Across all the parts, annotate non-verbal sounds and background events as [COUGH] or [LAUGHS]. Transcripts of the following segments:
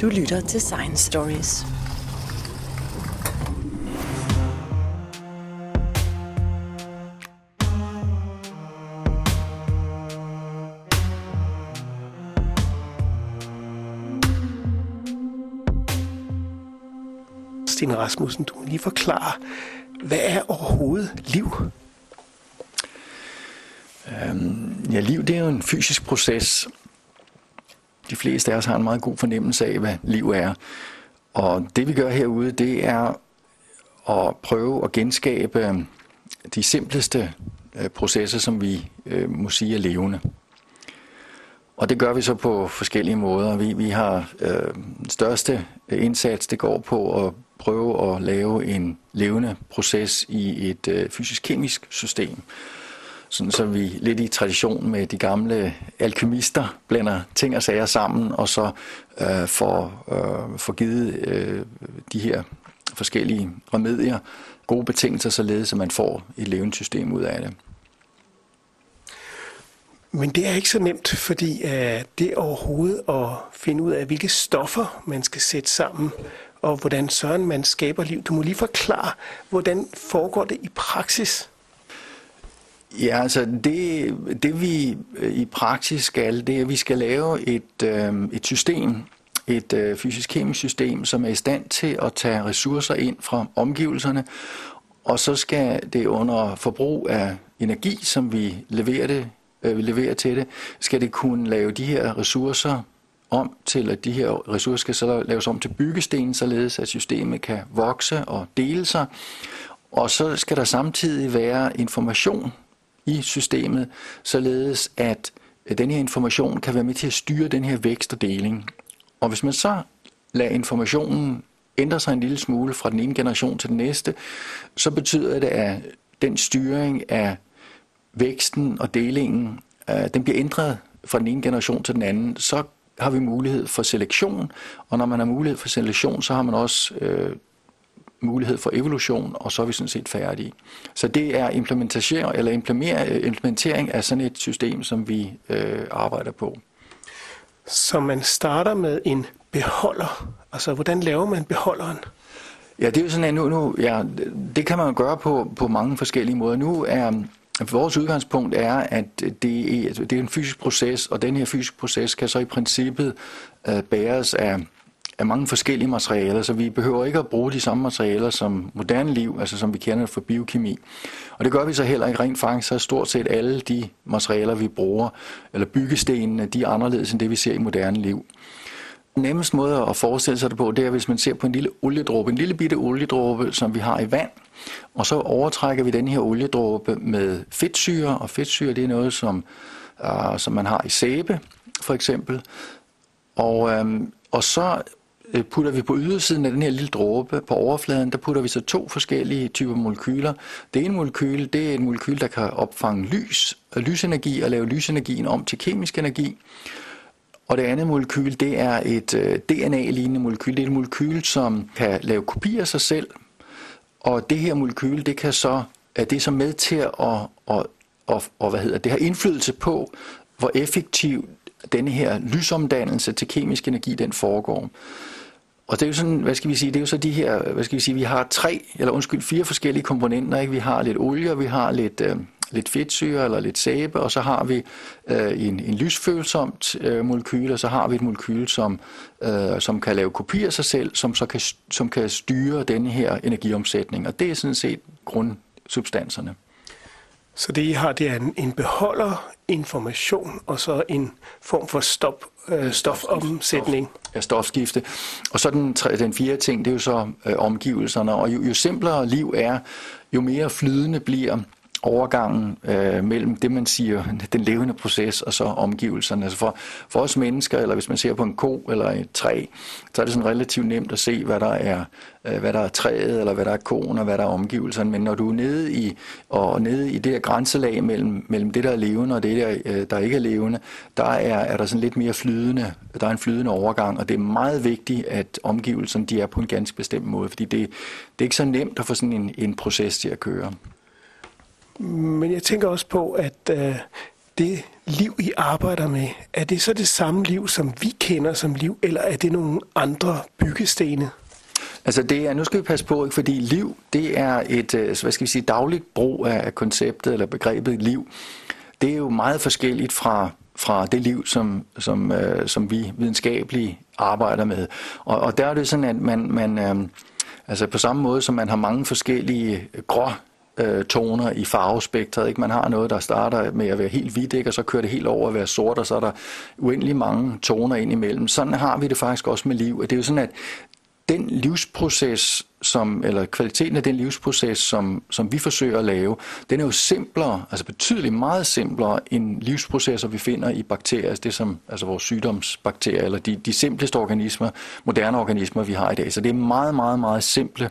Du lytter til Science Stories. Stine Rasmussen, du må lige forklare, hvad er overhovedet liv? Øhm, ja, liv det er jo en fysisk proces. De fleste af os har en meget god fornemmelse af, hvad liv er. Og det vi gør herude, det er at prøve at genskabe øh, de simpleste øh, processer, som vi øh, må sige er levende. Og det gør vi så på forskellige måder. Vi, vi har øh, den største indsats, det går på at prøve at lave en levende proces i et øh, fysisk-kemisk system. Sådan så vi lidt i tradition med de gamle alkymister blander ting og sager sammen, og så øh, får, øh, får givet øh, de her forskellige remedier gode betingelser, således at man får et levende system ud af det. Men det er ikke så nemt, fordi øh, det overhovedet at finde ud af, hvilke stoffer man skal sætte sammen, og hvordan søren man skaber liv. Du må lige forklare, hvordan foregår det i praksis? Ja, altså det, det vi øh, i praksis skal, det er, at vi skal lave et, øh, et system, et øh, fysisk-kemisk system, som er i stand til at tage ressourcer ind fra omgivelserne, og så skal det under forbrug af energi, som vi leverer, det, øh, vi leverer til det, skal det kunne lave de her ressourcer om til, at de her ressourcer skal så laves om til byggesten, således at systemet kan vokse og dele sig. Og så skal der samtidig være information i systemet, således at øh, den her information kan være med til at styre den her vækst og deling. Og hvis man så lader informationen ændre sig en lille smule fra den ene generation til den næste, så betyder det, at den styring af væksten og delingen, øh, den bliver ændret fra den ene generation til den anden, så har vi mulighed for selektion, og når man har mulighed for selektion, så har man også øh, mulighed for evolution, og så er vi sådan set færdige. Så det er implementation eller implementering af sådan et system, som vi øh, arbejder på. Så man starter med en beholder. Altså, hvordan laver man beholderen? Ja, det er jo sådan, at nu, nu ja, det kan man gøre på, på mange forskellige måder. Nu er vores udgangspunkt er, at det er, det er en fysisk proces, og den her fysiske proces kan så i princippet øh, bæres af af mange forskellige materialer, så vi behøver ikke at bruge de samme materialer som moderne liv, altså som vi kender fra biokemi. Og det gør vi så heller ikke rent faktisk, så stort set alle de materialer, vi bruger, eller byggestenene, de er anderledes end det, vi ser i moderne liv. Den nemmeste måde at forestille sig det på, det er, hvis man ser på en lille oliedråbe, en lille bitte oliedråbe, som vi har i vand, og så overtrækker vi den her oliedråbe med fedtsyre, og fedtsyre det er noget, som, øh, som man har i sæbe, for eksempel. Og, øhm, og så Øh, putter vi på ydersiden af den her lille dråbe på overfladen, der putter vi så to forskellige typer molekyler. Det ene molekyl, det er et molekyl, der kan opfange lys, og lysenergi og lave lysenergien om til kemisk energi. Og det andet molekyl, det er et øh, DNA-lignende molekyl. Det er et molekyl, som kan lave kopier af sig selv. Og det her molekyl, det kan så, er det så med til at, at, at, at hvad hedder, det har indflydelse på, hvor effektiv denne her lysomdannelse til kemisk energi, den foregår. Og det er jo sådan, hvad skal vi sige, det er jo så de her, hvad skal vi sige, vi har tre, eller undskyld, fire forskellige komponenter, ikke? Vi har lidt olie, vi har lidt, øh, lidt fedtsyre eller lidt sæbe, og så har vi øh, en, en lysfølsomt øh, molekyl, og så har vi et molekyl, som, øh, som kan lave kopier af sig selv, som så kan, som kan styre denne her energiomsætning, og det er sådan set grundsubstanserne. Så det I har, det er en, en beholder, information og så en form for stop, øh, stofomsætning. Ja, stofskifte. Og så den, den fjerde ting, det er jo så øh, omgivelserne. Og jo, jo simplere liv er, jo mere flydende bliver overgangen øh, mellem det, man siger, [LAUGHS] den levende proces og så omgivelserne. Altså for, for os mennesker, eller hvis man ser på en ko eller et træ, så er det sådan relativt nemt at se, hvad der er, øh, hvad der er træet, eller hvad der er koen, og hvad der er omgivelserne. Men når du er nede i, og nede i det der grænselag mellem, mellem det, der er levende, og det, der, øh, der ikke er levende, der er, er der sådan lidt mere flydende, der er en flydende overgang, og det er meget vigtigt, at omgivelserne de er på en ganske bestemt måde, fordi det, det er ikke så nemt at få sådan en, en proces til at køre. Men jeg tænker også på, at øh, det liv, I arbejder med, er det så det samme liv, som vi kender som liv, eller er det nogle andre byggestene? Altså det er, nu skal vi passe på, ikke? fordi liv, det er et, øh, hvad skal vi sige, dagligt brug af konceptet eller begrebet liv. Det er jo meget forskelligt fra, fra det liv, som, som, øh, som vi videnskabeligt arbejder med. Og, og der er det sådan, at man, man øh, altså på samme måde som man har mange forskellige øh, grå øh, toner i farvespektret. Ikke? Man har noget, der starter med at være helt hvidt, ikke? og så kører det helt over at være sort, og så er der uendelig mange toner ind imellem. Sådan har vi det faktisk også med liv. Det er jo sådan, at den livsproces, som, eller kvaliteten af den livsproces, som, som vi forsøger at lave, den er jo simplere, altså betydeligt meget simplere end livsprocesser, vi finder i bakterier, altså det som altså vores sygdomsbakterier, eller de, de simpleste organismer, moderne organismer, vi har i dag. Så det er meget, meget, meget simple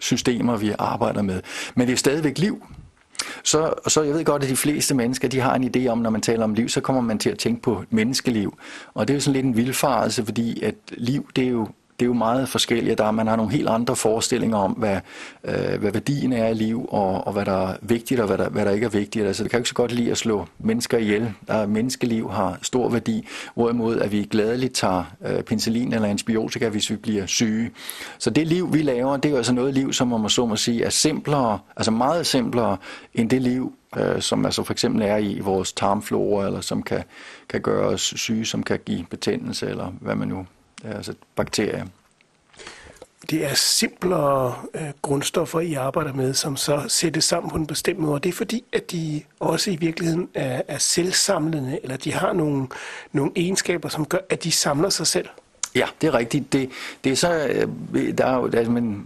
systemer, vi arbejder med. Men det er stadigvæk liv. Så, så jeg ved godt, at de fleste mennesker, de har en idé om, når man taler om liv, så kommer man til at tænke på menneskeliv. Og det er jo sådan lidt en vildfarelse, fordi at liv, det er jo det er jo meget forskelligt. Der man har nogle helt andre forestillinger om, hvad, øh, hvad værdien er i liv, og, og hvad der er vigtigt, og hvad der, hvad der ikke er vigtigt. Altså, det kan jo ikke så godt lide at slå mennesker ihjel. Der er, menneskeliv har stor værdi, hvorimod at vi gladeligt tager øh, penicillin eller antibiotika, hvis vi bliver syge. Så det liv, vi laver, det er jo altså noget liv, som man må så må sige, er simplere, altså meget simplere, end det liv, øh, som altså for eksempel er i vores tarmflora, eller som kan, kan gøre os syge, som kan give betændelse, eller hvad man nu altså bakterier. Det er altså simplere øh, grundstoffer, I arbejder med, som så sættes sammen på en bestemt måde. Og det er fordi, at de også i virkeligheden er, er selvsamlende, eller de har nogle, nogle egenskaber, som gør, at de samler sig selv. Ja, det er rigtigt. Det, det er så, øh, der er jo, altså, men,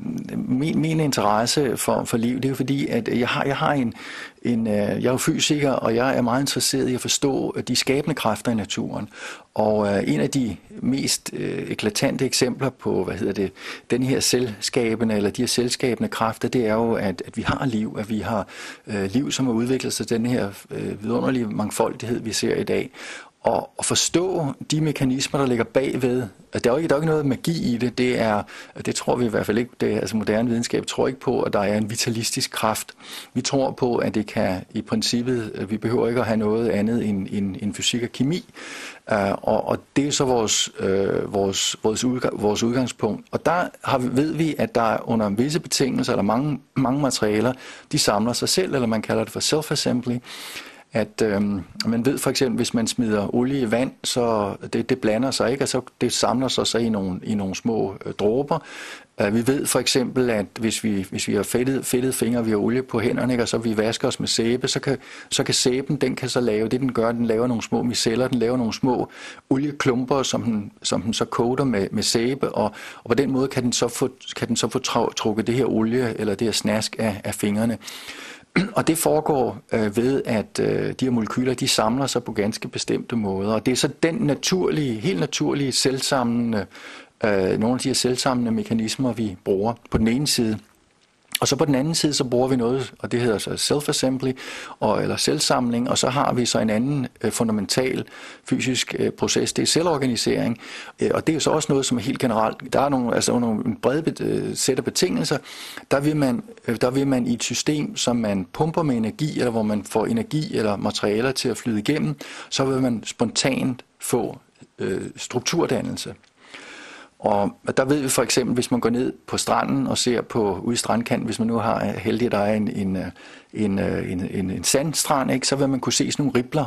min, min interesse for, for liv, det er jo fordi, at jeg har, jeg har en, en, øh, jeg er jo fysiker, og jeg er meget interesseret i at forstå øh, de skabende kræfter i naturen. Og øh, en af de mest øh, eklatante eksempler på, hvad hedder det, den her selvskabende, eller de her selvskabende kræfter, det er jo, at, at vi har liv, at vi har øh, liv, som har udviklet sig den her øh, vidunderlige mangfoldighed, vi ser i dag og, og forstå de mekanismer, der ligger bagved. Der er jo ikke, der er ikke noget magi i det. Det er, det tror vi i hvert fald ikke. Det, altså moderne videnskab tror ikke på, at der er en vitalistisk kraft. Vi tror på, at det kan i princippet, vi behøver ikke at have noget andet end, end, end fysik og kemi. Uh, og, og det er så vores, uh, vores, vores, udgang, vores udgangspunkt. Og der har, ved vi, at der under visse betingelser, eller mange, mange materialer, de samler sig selv, eller man kalder det for self-assembly at øh, man ved for eksempel, hvis man smider olie i vand, så det, det blander sig ikke, og så det samler sig så i nogle, i nogle små øh, dråber. Øh, vi ved for eksempel, at hvis vi, hvis vi har fedtet, fedtet fingre, vi har olie på hænderne, ikke, og så vi vasker os med sæbe, så kan, så kan sæben, den kan så lave det, den gør, den laver nogle små miceller, den laver nogle små olieklumper, som den, som den så koder med, med sæbe, og, og på den måde kan den så få, kan den så få trukket det her olie, eller det her snask af, af fingrene. Og det foregår øh, ved, at øh, de her molekyler de samler sig på ganske bestemte måder. Og det er så den naturlige, helt naturlige selvsamlende, øh, nogle af de her selvsamlende mekanismer, vi bruger på den ene side. Og så på den anden side, så bruger vi noget, og det hedder så self-assembly, og, eller selvsamling, og så har vi så en anden øh, fundamental fysisk øh, proces, det er selvorganisering, øh, og det er jo så også noget, som er helt generelt, der er nogle, altså nogle en øh, sæt af betingelser, der vil, man, øh, der vil man i et system, som man pumper med energi, eller hvor man får energi eller materialer til at flyde igennem, så vil man spontant få øh, strukturdannelse. Og der ved vi for eksempel, hvis man går ned på stranden og ser på ude i strandkanten, hvis man nu har heldig, at der er en, en, en, en, en, en sandstrand, ikke, så vil man kunne se sådan nogle ribler,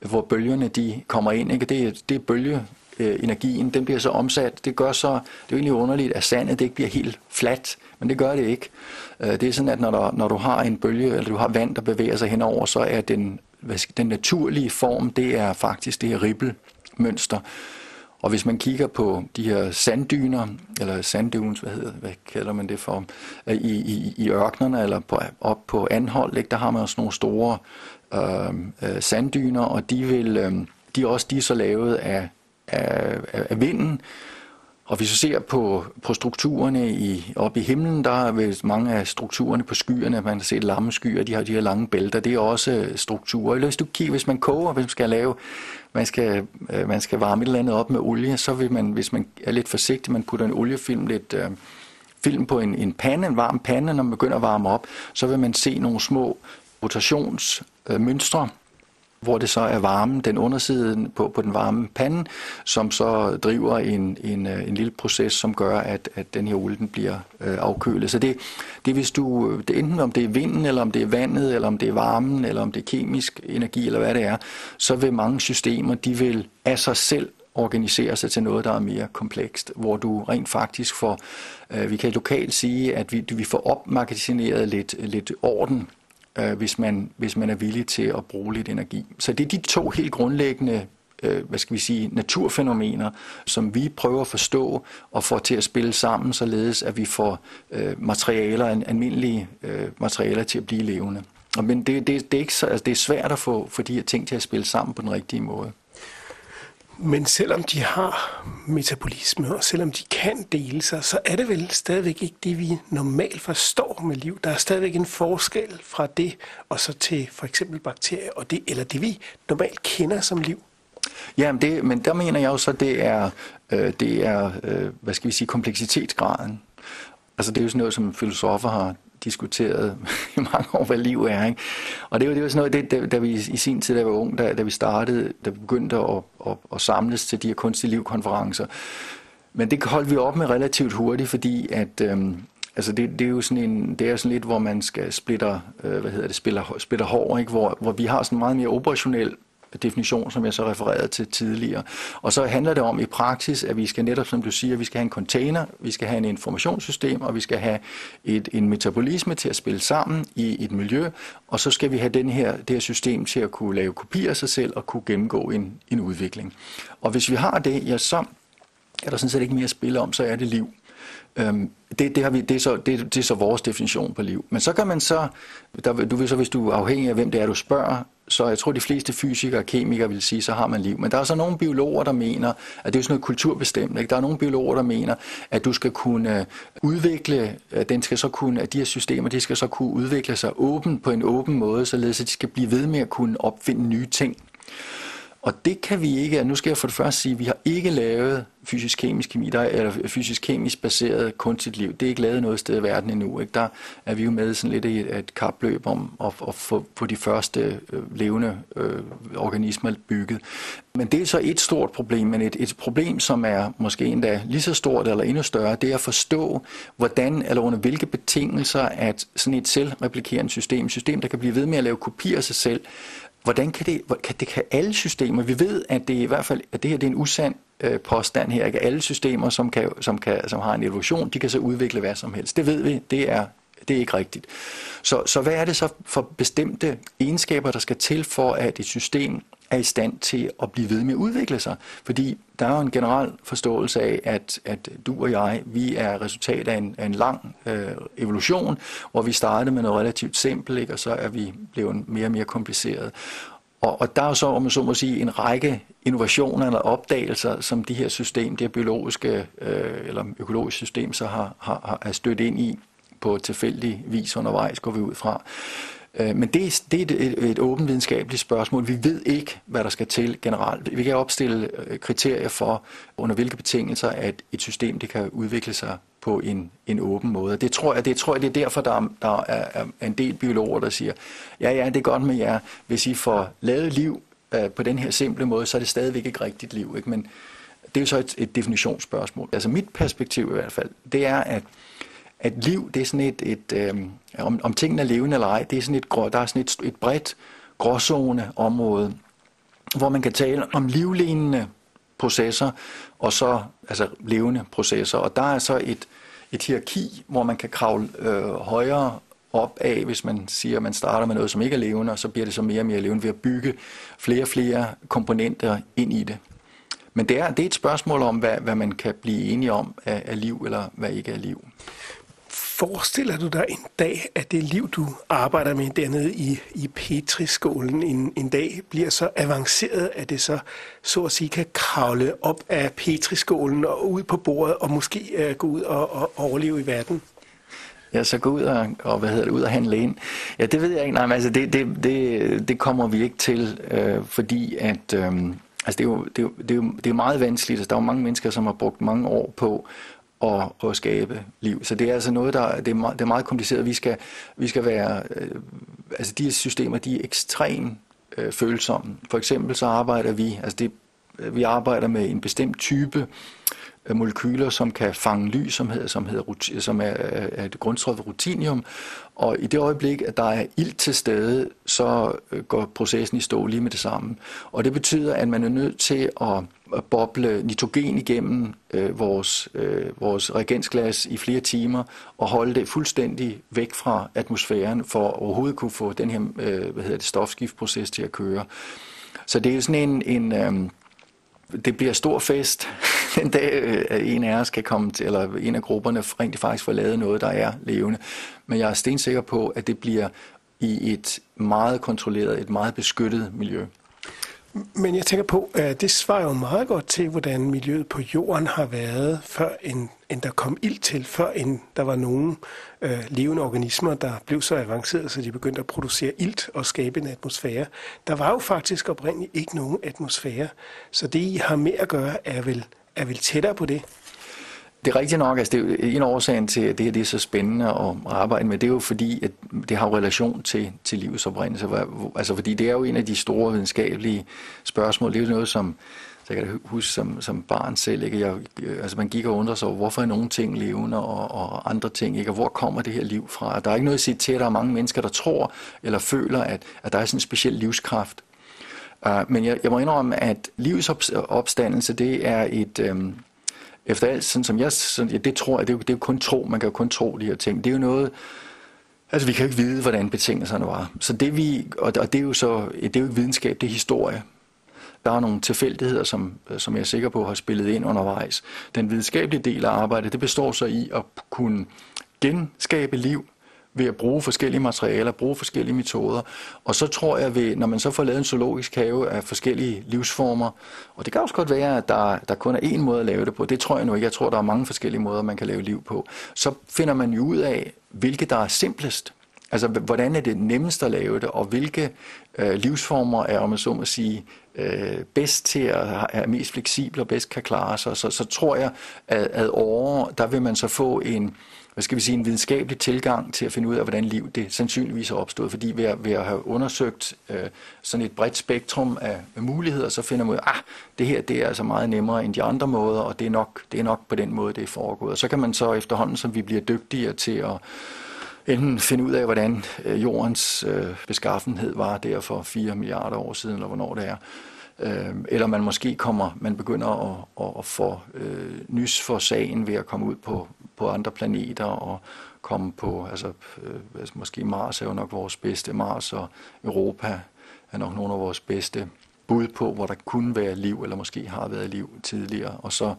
hvor bølgerne de kommer ind. Ikke? Det, er, det er bølgeenergien, den bliver så omsat. Det gør så, det er jo egentlig underligt, at sandet det ikke bliver helt fladt, men det gør det ikke. Øh, det er sådan, at når, der, når du har en bølge, eller du har vand, der bevæger sig henover, så er den, den naturlige form, det er faktisk det her ribbelmønster. Og hvis man kigger på de her sanddyner, eller sanddunes, hvad, hedder, hvad kalder man det for, øh, i, i, i ørkenerne eller på, op på anhold, ikke, der har man også nogle store øhm, øh, sanddyner, og de, vil, øh, de også de er så lavet af, af, af vinden, og hvis vi ser på, på strukturerne i, oppe i himlen, der er mange af strukturerne på skyerne, man har set lammeskyer, de har de her lange bælter, det er også øh, strukturer. Eller hvis du kigger, hvis man koger, hvis man skal lave, man skal, øh, man skal varme et eller andet op med olie, så vil man, hvis man er lidt forsigtig, man putter en oliefilm lidt, øh, film på en, en pande, en varm pande, når man begynder at varme op, så vil man se nogle små rotationsmønstre, øh, hvor det så er varmen, den underside på, på den varme pande, som så driver en, en, øh, en lille proces, som gør, at, at den her olie den bliver øh, afkølet. Så det, det hvis du, det enten om det er vinden, eller om det er vandet, eller om det er varmen, eller om det er kemisk energi, eller hvad det er, så vil mange systemer, de vil af sig selv organisere sig til noget, der er mere komplekst, hvor du rent faktisk får, øh, vi kan lokalt sige, at vi, vi får opmagasineret lidt, lidt orden øh, hvis, man, hvis man er villig til at bruge lidt energi. Så det er de to helt grundlæggende øh, hvad skal vi sige, naturfænomener, som vi prøver at forstå og få til at spille sammen, således at vi får øh, materialer, almindelige øh, materialer til at blive levende. Men det, det, det, er ikke så, altså det er svært at få, få de her ting til at spille sammen på den rigtige måde. Men selvom de har metabolisme, og selvom de kan dele sig, så er det vel stadigvæk ikke det, vi normalt forstår med liv. Der er stadigvæk en forskel fra det, og så til for eksempel bakterier, og det, eller det, vi normalt kender som liv. Ja, men, det, men der mener jeg jo så, det er, øh, det er øh, hvad skal vi sige, kompleksitetsgraden. Altså det er jo sådan noget, som filosofer har diskuteret [LAUGHS] i mange år, hvad liv er. Ikke? Og det var, det var sådan noget, det, da, da vi i sin tid, da jeg var ung, da, da vi startede, da vi begyndte at, at, at samles til de her kunstige livkonferencer. Men det holdt vi op med relativt hurtigt, fordi at... Øhm, Altså det, det er jo sådan en, det er sådan lidt, hvor man skal splitter, øh, hvad hedder det, spiller, spiller hår, ikke? Hvor, hvor vi har sådan meget mere operationel definition, som jeg så refererede til tidligere. Og så handler det om i praksis, at vi skal netop, som du siger, vi skal have en container, vi skal have en informationssystem, og vi skal have et, en metabolisme til at spille sammen i et miljø, og så skal vi have den her, det her system til at kunne lave kopier af sig selv og kunne gennemgå en, en udvikling. Og hvis vi har det, ja, så er der sådan set ikke mere at spille om, så er det liv. Øhm, det, det, har vi, det, er så, det, det er så vores definition på liv. Men så kan man så, der, du vil så, hvis du er afhængig af, hvem det er, du spørger, så jeg tror, de fleste fysikere og kemikere vil sige, så har man liv. Men der er så nogle biologer, der mener, at det er sådan noget kulturbestemt. Ikke? Der er nogle biologer, der mener, at du skal kunne øh, udvikle, at den skal så kunne, at de her systemer, de skal så kunne udvikle sig åben på en åben måde, således at de skal blive ved med at kunne opfinde nye ting. Og det kan vi ikke, nu skal jeg for det første sige, at vi har ikke lavet fysisk-kemisk kemi, der, eller fysisk-kemisk baseret kunstigt liv. Det er ikke lavet noget sted i verden endnu. Ikke? Der er vi jo med sådan lidt i et, et kapløb om at, at få få de første øh, levende øh, organismer bygget. Men det er så et stort problem, men et, et problem, som er måske endda lige så stort eller endnu større, det er at forstå, hvordan eller under hvilke betingelser, at sådan et selvreplikerende system, system, der kan blive ved med at lave kopier af sig selv, Hvordan kan det, kan det kan alle systemer, vi ved, at det i hvert fald, at det her det er en usand øh, påstand her, ikke? alle systemer, som, kan, som, kan, som har en evolution, de kan så udvikle hvad som helst. Det ved vi, det er, det er ikke rigtigt. Så, så hvad er det så for bestemte egenskaber, der skal til for, at et system er i stand til at blive ved med at udvikle sig. Fordi der er jo en generel forståelse af, at, at du og jeg, vi er resultat af en, af en lang øh, evolution, hvor vi startede med noget relativt simpelt, ikke? og så er vi blevet mere og mere kompliceret. Og, og der er jo så, om man så må sige, en række innovationer eller opdagelser, som de her system, det her biologiske øh, eller økologiske system, så har, har, har stødt ind i på tilfældig vis undervejs, går vi ud fra. Øh, men det, det er et, et åbent videnskabeligt spørgsmål. Vi ved ikke, hvad der skal til generelt. Vi kan opstille øh, kriterier for, under hvilke betingelser, at et system det kan udvikle sig på en, en åben måde. Det tror, jeg, det tror jeg, det er derfor, der, er, der er, en del biologer, der siger, ja, ja, det er godt med jer. Hvis I får lavet liv uh, på den her simple måde, så er det stadigvæk ikke rigtigt liv. Ikke? Men det er jo så et, et definitionsspørgsmål. Altså mit perspektiv i hvert fald, det er, at at liv, det er sådan et, et øh, om, om tingene er levende eller ej, det er sådan et, der er sådan et, et bredt gråzone område, hvor man kan tale om livlignende processer, og så altså levende processer. Og der er så et, et hierarki, hvor man kan kravle øh, højere op af, hvis man siger, at man starter med noget, som ikke er levende, og så bliver det så mere og mere levende ved at bygge flere og flere komponenter ind i det. Men det er, det er et spørgsmål om, hvad, hvad man kan blive enige om af, af liv, eller hvad ikke er liv. Forestiller du dig en dag, at det liv, du arbejder med dernede i, i Petriskålen en, en dag, bliver så avanceret, at det så, så at sige, kan kravle op af Petriskålen og ud på bordet, og måske uh, gå ud og, og overleve i verden? Ja, så gå ud og, og hvad hedder det, ud og handle ind. Ja, det ved jeg ikke. Nej, men altså, det, det, det, det kommer vi ikke til, øh, fordi at... Øh, Altså det er, jo, det, er jo, det, er jo, det er meget vanskeligt. Altså der er jo mange mennesker, som har brugt mange år på at, at skabe liv. Så det er altså noget, der det er meget, det er meget kompliceret. Vi skal, vi skal være, øh, altså de systemer, de er ekstremt øh, følsomme. For eksempel så arbejder vi, altså det, vi arbejder med en bestemt type øh, molekyler, som kan fange lys, som, hedder, som, hedder, som er, er et grundstof rutinium. Og i det øjeblik, at der er ilt til stede, så øh, går processen i stå lige med det samme. Og det betyder, at man er nødt til at boble nitrogen igennem øh, vores, øh, vores reagensglas i flere timer og holde det fuldstændig væk fra atmosfæren for at overhovedet kunne få den her øh, hvad hedder det, stofskiftproces til at køre. Så det er sådan en, en øh, det bliver stor fest [LAUGHS] den dag, at en af os kan komme til, eller en af grupperne rent faktisk får lavet noget, der er levende. Men jeg er stensikker på, at det bliver i et meget kontrolleret, et meget beskyttet miljø. Men jeg tænker på, at det svarer jo meget godt til, hvordan miljøet på jorden har været, før end, end der kom ild til, før end der var nogen øh, levende organismer, der blev så avancerede, så de begyndte at producere ilt og skabe en atmosfære. Der var jo faktisk oprindeligt ikke nogen atmosfære, så det I har med at gøre er vel, er vel tættere på det. Det er rigtigt nok, altså det er en årsagen til, at det her det er så spændende at arbejde med, det er jo fordi, at det har relation til, til livets oprindelse. Altså fordi det er jo en af de store videnskabelige spørgsmål. Det er jo noget, som så jeg kan huske som, som barn selv, ikke? Jeg, øh, altså man gik og undrede sig over, hvorfor er nogle ting levende og, og andre ting ikke, og hvor kommer det her liv fra? Der er ikke noget at sige til, at der er mange mennesker, der tror eller føler, at, at der er sådan en speciel livskraft. Uh, men jeg, jeg må indrømme, at livets opstandelse, det er et, Øhm, efter alt, sådan som jeg, sådan, ja, det tror jeg, det er, jo, det er jo kun tro, man kan jo kun tro de her ting. Det er jo noget, altså vi kan jo ikke vide, hvordan betingelserne var. Så det vi, og, og det er jo så, det er jo ikke videnskab, det er historie. Der er nogle tilfældigheder, som, øh, som jeg er sikker på har spillet ind undervejs. Den videnskabelige del af arbejdet, det består så i at kunne genskabe liv ved at bruge forskellige materialer, bruge forskellige metoder. Og så tror jeg, ved, når man så får lavet en zoologisk have af forskellige livsformer, og det kan også godt være, at der, der kun er én måde at lave det på, det tror jeg nu ikke. Jeg tror, der er mange forskellige måder, man kan lave liv på. Så finder man jo ud af, hvilke der er simplest. Altså, hvordan er det nemmest at lave det, og hvilke øh, livsformer er, om man så må sige, øh, bedst til at er mest fleksible og bedst kan klare sig. Så, så tror jeg, at, at over, der vil man så få en, hvad skal vi sige, en videnskabelig tilgang til at finde ud af, hvordan liv det sandsynligvis er opstået. Fordi ved at, ved at have undersøgt øh, sådan et bredt spektrum af, af muligheder, så finder man ud af, ah, det her det er altså meget nemmere end de andre måder, og det er, nok, det er nok på den måde, det er foregået. Og så kan man så efterhånden, som vi bliver dygtigere til at enten finde ud af, hvordan øh, jordens øh, beskaffenhed var der for 4 milliarder år siden, eller hvornår det er, øh, eller man måske kommer, man begynder at, at, at få øh, nys for sagen ved at komme ud på, på andre planeter og komme på, altså øh, altså måske Mars er jo nok vores bedste, Mars og Europa er nok nogle af vores bedste bud på, hvor der kunne være liv, eller måske har været liv tidligere, og så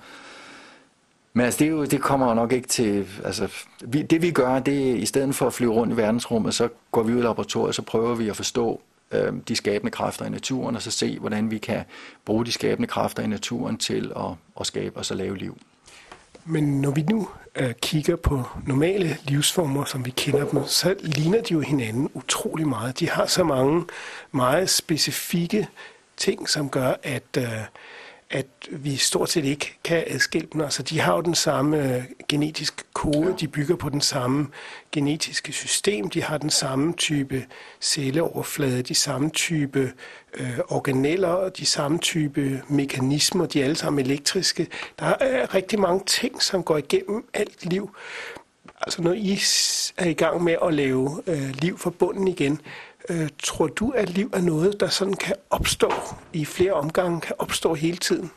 men altså, det, er jo, det kommer nok ikke til... Altså, vi, det vi gør, det er, i stedet for at flyve rundt i verdensrummet, så går vi ud i laboratoriet, så prøver vi at forstå øh, de skabende kræfter i naturen, og så se, hvordan vi kan bruge de skabende kræfter i naturen til at, at skabe og så lave liv. Men når vi nu øh, kigger på normale livsformer, som vi kender dem, så ligner de jo hinanden utrolig meget. De har så mange meget specifikke ting, som gør, at... Øh, at vi stort set ikke kan adskille dem. Altså, de har jo den samme øh, genetiske kode, de bygger på den samme genetiske system, de har den samme type celleoverflade, de samme type øh, organeller, de samme type mekanismer, de er alle sammen elektriske. Der er rigtig mange ting, som går igennem alt liv. Altså når I er i gang med at lave øh, liv fra bunden igen, Øh, tror du, at liv er noget, der sådan kan opstå i flere omgange, kan opstå hele tiden?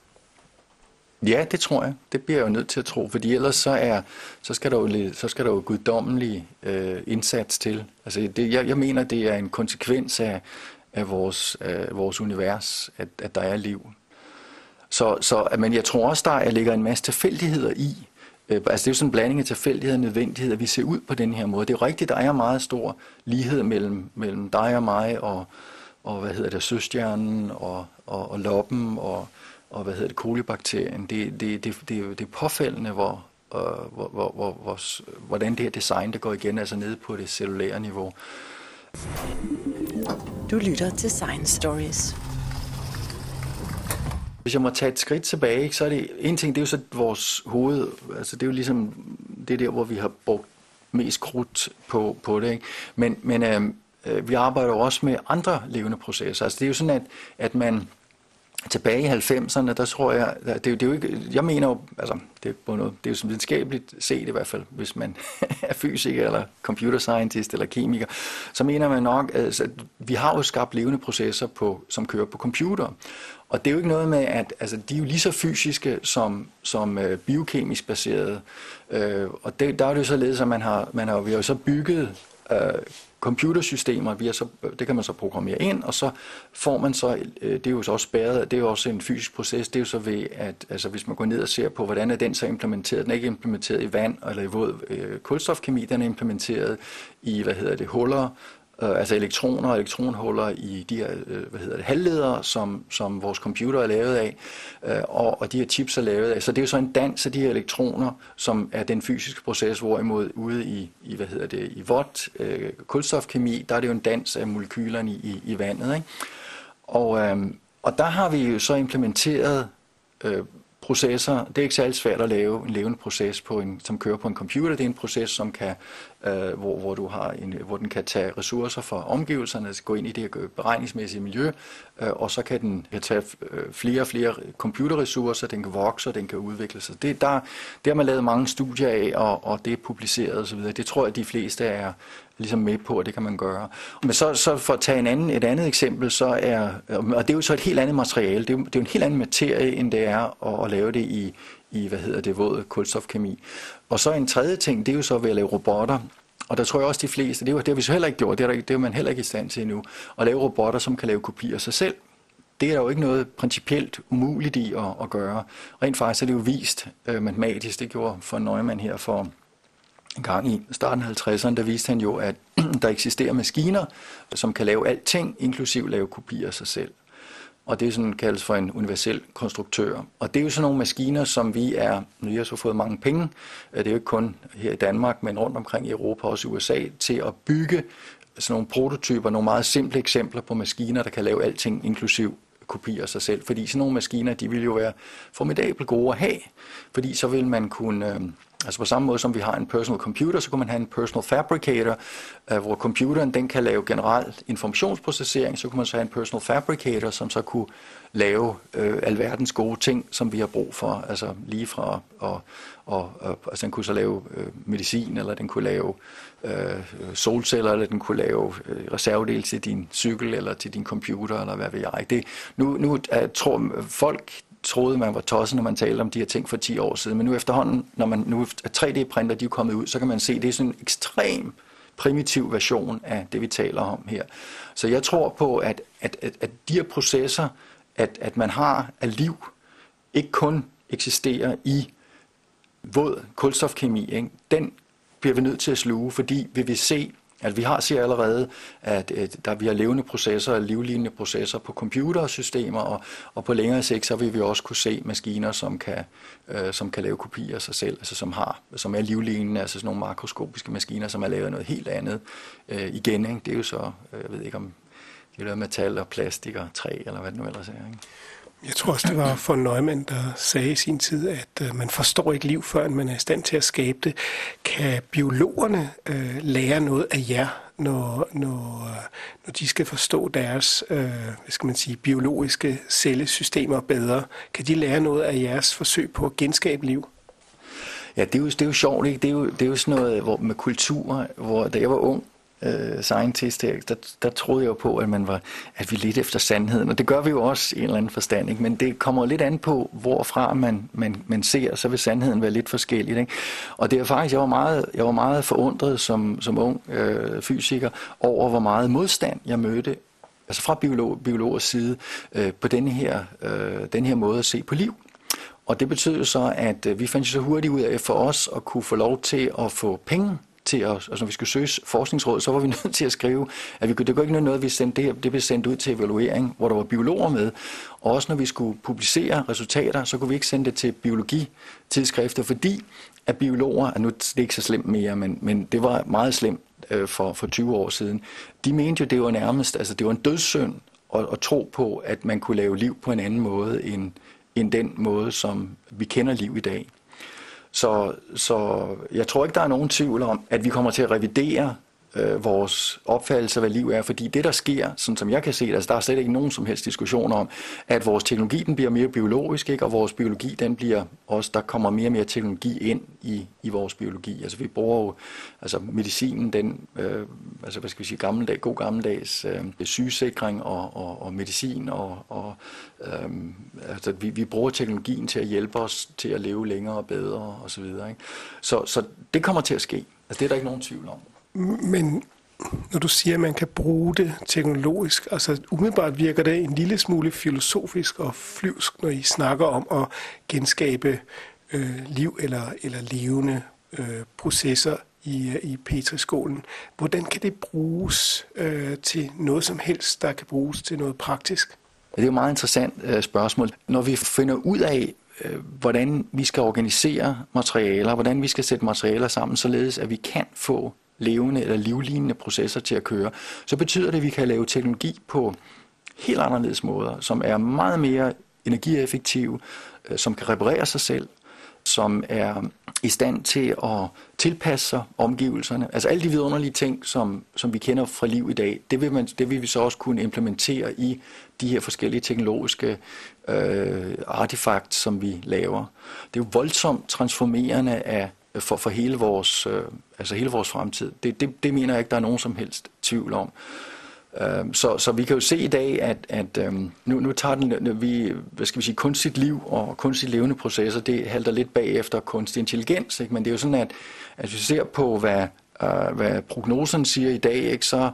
Ja, det tror jeg. Det bliver jeg jo nødt til at tro, fordi ellers så, er, så skal der jo, så skal der jo guddommelig øh, indsats til. Altså det, jeg, jeg mener, det er en konsekvens af, af vores, af vores univers, at, at der er liv. Så, så, men jeg tror også, der ligger en masse tilfældigheder i, Øh, altså det er jo sådan en blanding af tilfældighed og nødvendighed, at vi ser ud på den her måde. Det er rigtigt, der er meget stor lighed mellem, mellem dig og mig, og, og hvad hedder det, søstjernen, og, og, og loppen, og, og hvad hedder det, kolibakterien. Det, det, det, det, det er påfældende, hvor, øh, hvor, hvor, hvor, hvor, hvordan det her design, der går igen, altså nede på det cellulære niveau. Du lytter til Science Stories. Hvis jeg må tage et skridt tilbage, så er det en ting, det er jo så vores hoved, altså det er jo ligesom det der, hvor vi har brugt mest krudt på, på det. Ikke? Men, men øh, øh, vi arbejder jo også med andre levende processer. Altså det er jo sådan, at, at man tilbage i 90'erne, der tror jeg, det er, det er jo ikke, jeg mener jo, altså, det er, på noget, det er jo som videnskabeligt set i hvert fald, hvis man [LAUGHS] er fysiker eller computer scientist eller kemiker, så mener man nok, altså, at vi har jo skabt levende processer, på, som kører på computer. Og det er jo ikke noget med, at altså, de er jo lige så fysiske som, som øh, biokemisk baserede. Øh, og det, der er det jo således, at man har, man har, vi har jo så bygget øh, computersystemer, vi har så, det kan man så programmere ind, og så får man så, øh, det er jo så også spærret, det er jo også en fysisk proces, det er jo så ved, at altså, hvis man går ned og ser på, hvordan er den så implementeret, den er ikke implementeret i vand eller i våd øh, kulstofkemi, den er implementeret i, hvad hedder det, huller, øh, altså elektroner og elektronhuller i de her øh, hvad hedder det, halvledere, som, som vores computer er lavet af, øh, og, og de her chips er lavet af. Så det er jo så en dans af de her elektroner, som er den fysiske proces, hvorimod ude i, i hvad hedder det, i vådt øh, kulstofkemi, der er det jo en dans af molekylerne i, i, i vandet. Ikke? Og, øh, og der har vi jo så implementeret øh, processer. Det er ikke særlig svært at lave en levende proces, på en, som kører på en computer. Det er en proces, som kan, øh, hvor, hvor, du har en, hvor den kan tage ressourcer fra omgivelserne, gå ind i det her beregningsmæssige miljø, øh, og så kan den kan tage øh, flere og flere computerressourcer, den kan vokse, og den kan udvikle sig. Det, der, det har man lavet mange studier af, og, og det er publiceret osv. Det tror jeg, de fleste er, ligesom med på, at det kan man gøre. Men så, så for at tage en anden, et andet eksempel, så er, og det er jo så et helt andet materiale, det er jo, det er jo en helt anden materie, end det er at, at lave det i, i, hvad hedder det, våd kulstofkemi. Og så en tredje ting, det er jo så ved at lave robotter, og der tror jeg også de fleste, det, er jo, det har vi så heller ikke gjort, det er, der, det er man heller ikke i stand til endnu, at lave robotter, som kan lave kopier af sig selv. Det er der jo ikke noget principielt umuligt i at, at gøre. Rent faktisk er det jo vist øh, matematisk, det gjorde for Neumann her for en gang i starten af 50'erne, der viste han jo, at [CLEARS THROAT] der eksisterer maskiner, som kan lave alting, inklusiv lave kopier af sig selv. Og det er sådan kaldes for en universel konstruktør. Og det er jo sådan nogle maskiner, som vi er, nu har så fået mange penge, øh, det er jo ikke kun her i Danmark, men rundt omkring i Europa og også i USA, til at bygge sådan nogle prototyper, nogle meget simple eksempler på maskiner, der kan lave alting, inklusiv kopier sig selv. Fordi sådan nogle maskiner, de vil jo være formidabelt gode at have, fordi så vil man kunne øh, Altså på samme måde som vi har en personal computer, så kan man have en personal fabricator, øh, hvor computeren den kan lave generel informationsprocessering, så kan man så have en personal fabricator, som så kunne lave øh, alverdens gode ting, som vi har brug for, altså lige fra, og, og, og altså den kunne så lave øh, medicin, eller den kunne lave øh, solceller, eller den kunne lave øh, reservedel til din cykel, eller til din computer, eller hvad ved jeg. Det, nu nu jeg tror folk, troede, man var tosset, når man talte om de her ting for 10 år siden. Men nu efterhånden, når man nu 3D-printer de er kommet ud, så kan man se, at det er sådan en ekstrem primitiv version af det, vi taler om her. Så jeg tror på, at, at, at, at de her processer, at, at man har af liv, ikke kun eksisterer i våd kulstofkemi, ikke? den bliver vi nødt til at sluge, fordi vi vil se at vi har ser allerede, at, at der vi har levende processer og livlignende processer på computersystemer, og, og på længere sigt, så vil vi også kunne se maskiner, som kan, øh, som kan lave kopier af sig selv, altså som, har, som er livlignende, altså sådan nogle makroskopiske maskiner, som er lavet noget helt andet øh, igen. Ikke? Det er jo så, øh, jeg ved ikke om det er lavet metal og plastik og træ, eller hvad det nu ellers er. Ikke? Jeg tror også, det var von Neumann, der sagde i sin tid, at øh, man forstår ikke liv, før man er i stand til at skabe det. Kan biologerne øh, lære noget af jer, når, når, øh, når de skal forstå deres øh, hvad skal man sige, biologiske cellesystemer bedre? Kan de lære noget af jeres forsøg på at genskabe liv? Ja, det er jo, det er jo sjovt, ikke? Det er jo, det er jo sådan noget hvor, med kultur, hvor da jeg var ung, øh, scientist her, der, der troede jeg jo på, at, man var, at vi lidt efter sandheden, og det gør vi jo også i en eller anden forstand, ikke? men det kommer lidt an på, hvorfra man, man, man ser, så vil sandheden være lidt forskellig. Ikke? Og det er faktisk, jeg var meget, jeg var meget forundret som, som ung øh, fysiker over, hvor meget modstand jeg mødte altså fra biolog, biologers side, øh, på denne her, øh, den her måde at se på liv. Og det betød jo så, at øh, vi fandt så hurtigt ud af for os at kunne få lov til at få penge til at, altså når vi skulle søge forskningsråd, så var vi [LAUGHS] nødt til at skrive, at vi, det går ikke noget, vi sendte det, det blev sendt ud til evaluering, hvor der var biologer med. Og også når vi skulle publicere resultater, så kunne vi ikke sende det til biologitidsskrifter, fordi at biologer, at nu det er ikke så slemt mere, men, men det var meget slemt øh, for, for 20 år siden, de mente jo, det var nærmest, altså det var en dødssynd at, at tro på, at man kunne lave liv på en anden måde end, end den måde, som vi kender liv i dag. Så, så jeg tror ikke, der er nogen tvivl om, at vi kommer til at revidere øh, vores opfattelse af, hvad liv er. Fordi det, der sker, sådan som jeg kan se det, altså der er slet ikke nogen som helst diskussion om, at vores teknologi den bliver mere biologisk, ikke? og vores biologi den bliver også, der kommer mere og mere teknologi ind i, i vores biologi. Altså vi bruger jo, altså medicinen, den, øh, altså hvad skal vi sige, gammeldag, god gammeldags øh, sygesikring og, og, og medicin, og, og øh, altså vi, vi bruger teknologien til at hjælpe os til at leve længere og bedre osv. Så, ikke? så, så det kommer til at ske. Altså det er der ikke nogen tvivl om. Men når du siger, at man kan bruge det teknologisk, altså umiddelbart virker det en lille smule filosofisk og flyvsk, når I snakker om at genskabe øh, liv eller, eller levende øh, processer i, øh, i Petriskålen. Hvordan kan det bruges øh, til noget som helst, der kan bruges til noget praktisk? Det er jo et meget interessant øh, spørgsmål. Når vi finder ud af, øh, hvordan vi skal organisere materialer, hvordan vi skal sætte materialer sammen, således at vi kan få levende eller livlignende processer til at køre, så betyder det, at vi kan lave teknologi på helt anderledes måder, som er meget mere energieffektive, øh, som kan reparere sig selv, som er i stand til at tilpasse sig omgivelserne. Altså alle de vidunderlige ting, som, som vi kender fra liv i dag, det vil, man, det vil vi så også kunne implementere i de her forskellige teknologiske øh, artefakt, som vi laver. Det er jo voldsomt transformerende af for, for hele, vores, øh, altså hele vores fremtid. Det, det, det mener jeg ikke, der er nogen som helst tvivl om. Øh, så, så vi kan jo se i dag, at, at øh, nu, nu tager den, vi, hvad skal vi sige, kunstigt liv og kunstigt levende processer, det halter lidt bagefter kunstig intelligens. Ikke? Men det er jo sådan, at, at hvis vi ser på, hvad, øh, hvad prognosen siger i dag, ikke, så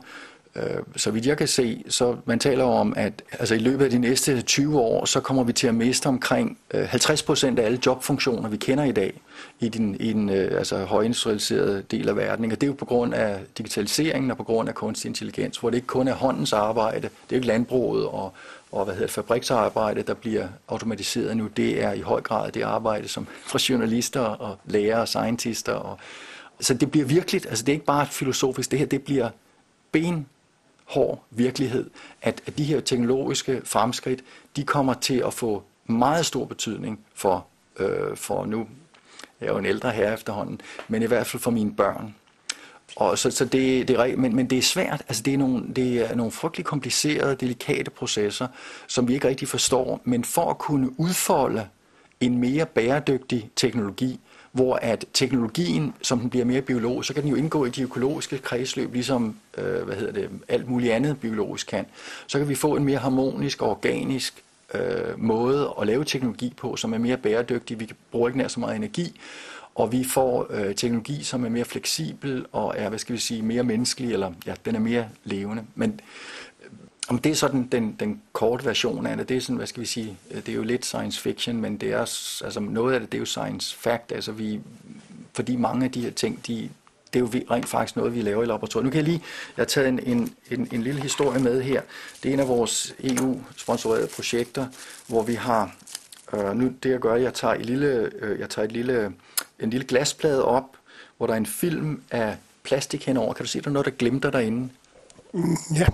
Øh, så vidt jeg kan se, så man taler om, at altså i løbet af de næste 20 år, så kommer vi til at miste omkring øh, 50 procent af alle jobfunktioner, vi kender i dag i den, i den øh, altså, højindustrialiserede del af verden. Og det er jo på grund af digitaliseringen og på grund af kunstig intelligens, hvor det ikke kun er håndens arbejde, det er jo ikke landbruget og, og hvad hedder det, fabriksarbejde, der bliver automatiseret nu. Det er i høj grad det arbejde som [LAUGHS] fra journalister og lærere og scientister. Og, så det bliver virkelig, altså det er ikke bare filosofisk, det her det bliver ben hård virkelighed, at, at de her teknologiske fremskridt, de kommer til at få meget stor betydning for, øh, for nu, jeg er jo en ældre herre efterhånden, men i hvert fald for mine børn. Og så, så det, det er, men, men det er svært, altså det er, nogle, det er nogle frygtelig komplicerede, delikate processer, som vi ikke rigtig forstår, men for at kunne udfolde en mere bæredygtig teknologi, hvor at teknologien, som den bliver mere biologisk, så kan den jo indgå i de økologiske kredsløb, ligesom øh, hvad hedder det, alt muligt andet biologisk kan. Så kan vi få en mere harmonisk og organisk øh, måde at lave teknologi på, som er mere bæredygtig. Vi bruger ikke nær så meget energi, og vi får øh, teknologi, som er mere fleksibel og er, hvad skal vi sige, mere menneskelig, eller ja, den er mere levende. Men om det er sådan den, den korte version af det, det er sådan, hvad skal vi sige, øh, det er jo lidt science fiction, men det er, altså noget af det, det er jo science fact, altså vi, fordi mange af de her ting, de, det er jo rent faktisk noget, vi laver i laboratoriet. Nu kan jeg lige, jeg har taget en, en, en, en lille historie med her. Det er en af vores EU-sponsorerede projekter, hvor vi har, øh, nu det jeg gør, jeg tager, et lille, øh, jeg tager et lille, en lille glasplade op, hvor der er en film af plastik henover. Kan du se, der er noget, der glimter derinde? Mm, ja,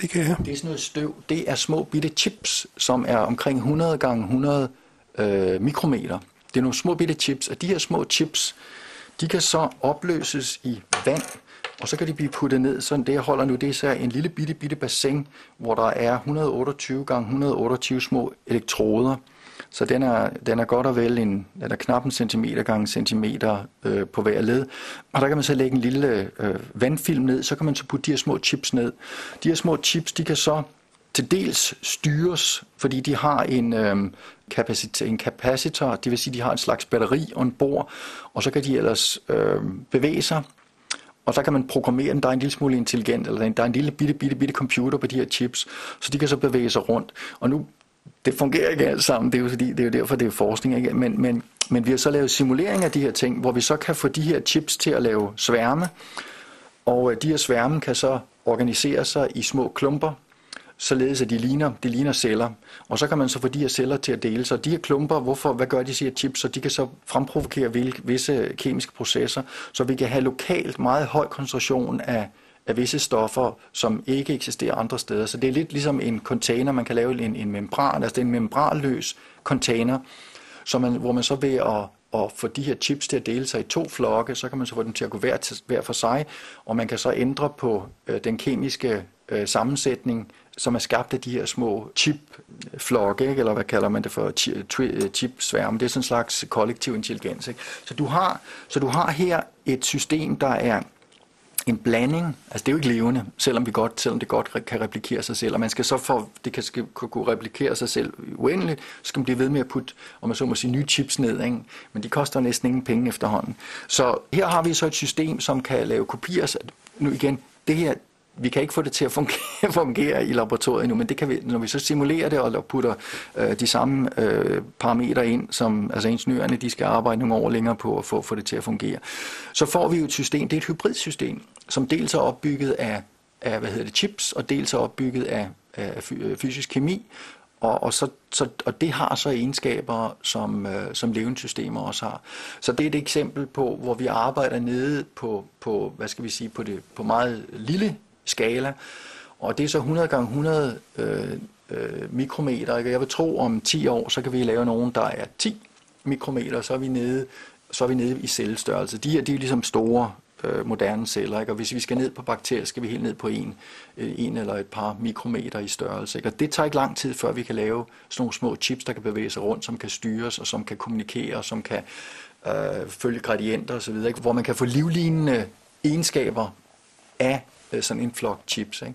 det kan jeg. Det er sådan noget støv. Det er små bitte chips, som er omkring 100 gange 100 øh, mikrometer. Det er nogle små bitte chips, og de her små chips, de kan så opløses i vand, og så kan de blive puttet ned. Sådan det, jeg holder nu, det er så en lille bitte, bitte bassin, hvor der er 128 gange 128 små elektroder. Så den er, den er godt og vel en, den er knap en centimeter gange centimeter øh, på hver led. Og der kan man så lægge en lille øh, vandfilm ned, så kan man så putte de her små chips ned. De her små chips, de kan så til dels styres, fordi de har en, øh, kapacitor, en kapacitor, det vil sige, de har en slags batteri og en og så kan de ellers øh, bevæge sig, og så kan man programmere den, der er en lille smule intelligent, eller der er en lille bitte, bitte, bitte computer på de her chips, så de kan så bevæge sig rundt. Og nu det fungerer ikke alt sammen, det er jo, fordi, det er jo derfor, det er forskning. Ikke? Men, men, men vi har så lavet simulering af de her ting, hvor vi så kan få de her chips til at lave sværme, og øh, de her sværme kan så organisere sig i små klumper, således at de ligner, de ligner celler. Og så kan man så få de her celler til at dele sig. De her klumper, hvorfor, hvad gør de siger chips? Så de kan så fremprovokere visse kemiske processer, så vi kan have lokalt meget høj koncentration af af visse stoffer, som ikke eksisterer andre steder. Så det er lidt ligesom en container, man kan lave en, en membran, altså det er en membranløs container, så man, hvor man så ved at at få de her chips til at dele sig i to flokke, så kan man så få dem til at gå hver, til, hver for sig, og man kan så ændre på øh, den kemiske øh, sammensætning, som er skabt af de her små chipflokke, ikke? eller hvad kalder man det for, øh, chipsværme. Det er sådan en slags kollektiv intelligens. Ikke? Så, du har, så du har her et system, der er en blanding, altså det er jo ikke levende, selvom, vi godt, selvom det godt kan replikere sig selv, og man skal så for, det kan, skal kunne replikere sig selv uendeligt, så skal man blive ved med at putte, om man så må sige, nye chips ned, ikke? men de koster næsten ingen penge efterhånden. Så her har vi så et system, som kan lave kopier, Så nu igen, det her, vi kan ikke få det til at fungere, [LAUGHS] fungere i laboratoriet nu, men det kan vi, når vi så simulerer det og putter øh, de samme øh, parametre ind, som altså ingeniørerne de skal arbejde nogle år længere på at få, få det til at fungere, så får vi jo et system, det er et hybridsystem, som dels er opbygget af, af hvad hedder det, chips, og dels er opbygget af, af øh, fysisk kemi, og, og, så, så, og det har så egenskaber, som, øh, som levende systemer også har. Så det er et eksempel på, hvor vi arbejder nede på, på hvad skal vi sige, på, det, på meget lille skala, og det er så 100 gange 100 øh, øh, mikrometer. Jeg vil tro, om 10 år, så kan vi lave nogen, der er 10 mikrometer, så er vi nede, så er vi nede i cellestørrelse. De her, de er ligesom store øh, moderne celler. Ikke? Og hvis vi skal ned på bakterier, skal vi helt ned på en, øh, en eller et par mikrometer i størrelse. Ikke? Og det tager ikke lang tid, før vi kan lave sådan nogle små chips, der kan bevæge sig rundt, som kan styres og som kan kommunikere, som kan øh, følge gradienter osv., ikke? hvor man kan få livlignende egenskaber af øh, sådan en flok chips. Ikke?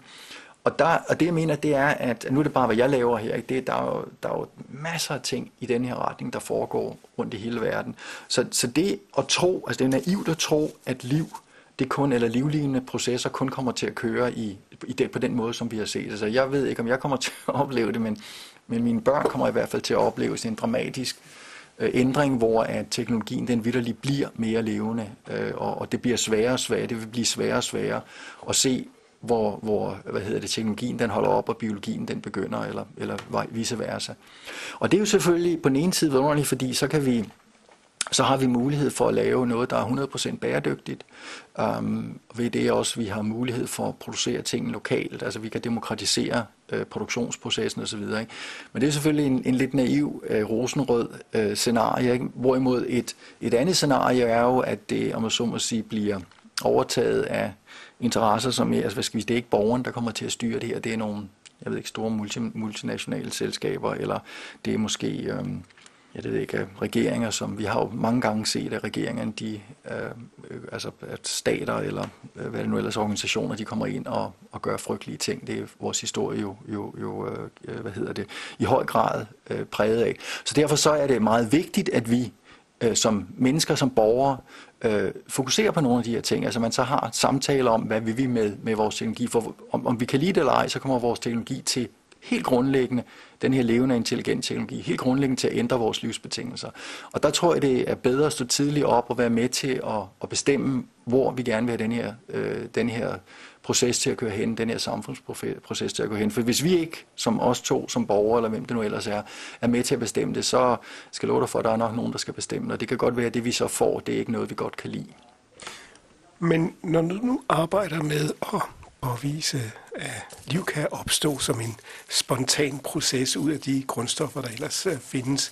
Og, der, og det jeg mener, det er, at nu er det bare, hvad jeg laver her. Ikke? Det, der, er jo, der er jo masser af ting i den her retning, der foregår rundt i hele verden. Så, så det at tro, altså det er naivt at tro, at liv, det kun, eller livlignende processer kun kommer til at køre i, i det, på den måde, som vi har set. Altså, jeg ved ikke, om jeg kommer [LAUGHS] til at opleve det, men, men mine børn kommer i hvert fald til at opleve en dramatisk øh, ændring, hvor at teknologien den vidderligt bliver mere levende, øh, og, og det bliver sværere og sværere, det vil blive sværere og sværere at se hvor, hvor hvad hedder det, teknologien den holder op, og biologien den begynder, eller, eller vice versa. Og det er jo selvfølgelig på den ene side vidunderligt, fordi så kan vi så har vi mulighed for at lave noget, der er 100% bæredygtigt. Um, ved det også, vi har mulighed for at producere ting lokalt, altså vi kan demokratisere uh, produktionsprocessen osv. Ikke? Men det er selvfølgelig en, en lidt naiv, uh, rosenrød uh, scenarie, ikke? hvorimod et, et andet scenarie er jo, at det, om man så må sige, bliver overtaget af interesser, som altså, hvad skal vi, det er ikke borgeren, der kommer til at styre det her, det er nogle, jeg ved ikke, store multi, multinationale selskaber, eller det er måske, øh, jeg ved ikke, regeringer, som vi har jo mange gange set, at regeringerne, de, øh, altså at stater eller øh, hvad det nu ellers organisationer, de kommer ind og, og gør frygtelige ting. Det er vores historie jo, jo, jo øh, hvad hedder det, i høj grad øh, præget af. Så derfor så er det meget vigtigt, at vi øh, som mennesker, som borgere, øh, fokusere på nogle af de her ting. Altså man så har samtaler om, hvad vil vi med, med vores teknologi. For om, om vi kan lide det eller ej, så kommer vores teknologi til helt grundlæggende, den her levende intelligent teknologi, helt grundlæggende til at ændre vores livsbetingelser. Og der tror jeg, det er bedre at stå tidligt op og være med til at, at bestemme, hvor vi gerne vil have den her, øh, den her proces til at køre hen, den her samfundsproces til at køre hen. For hvis vi ikke, som os to, som borgere, eller hvem det nu ellers er, er med til at bestemme det, så skal jeg love dig for, at der er nok nogen, der skal bestemme. Og det kan godt være, at det vi så får, det er ikke noget, vi godt kan lide. Men når du nu arbejder med at påvise, at liv kan opstå som en spontan proces ud af de grundstoffer, der ellers øh, findes,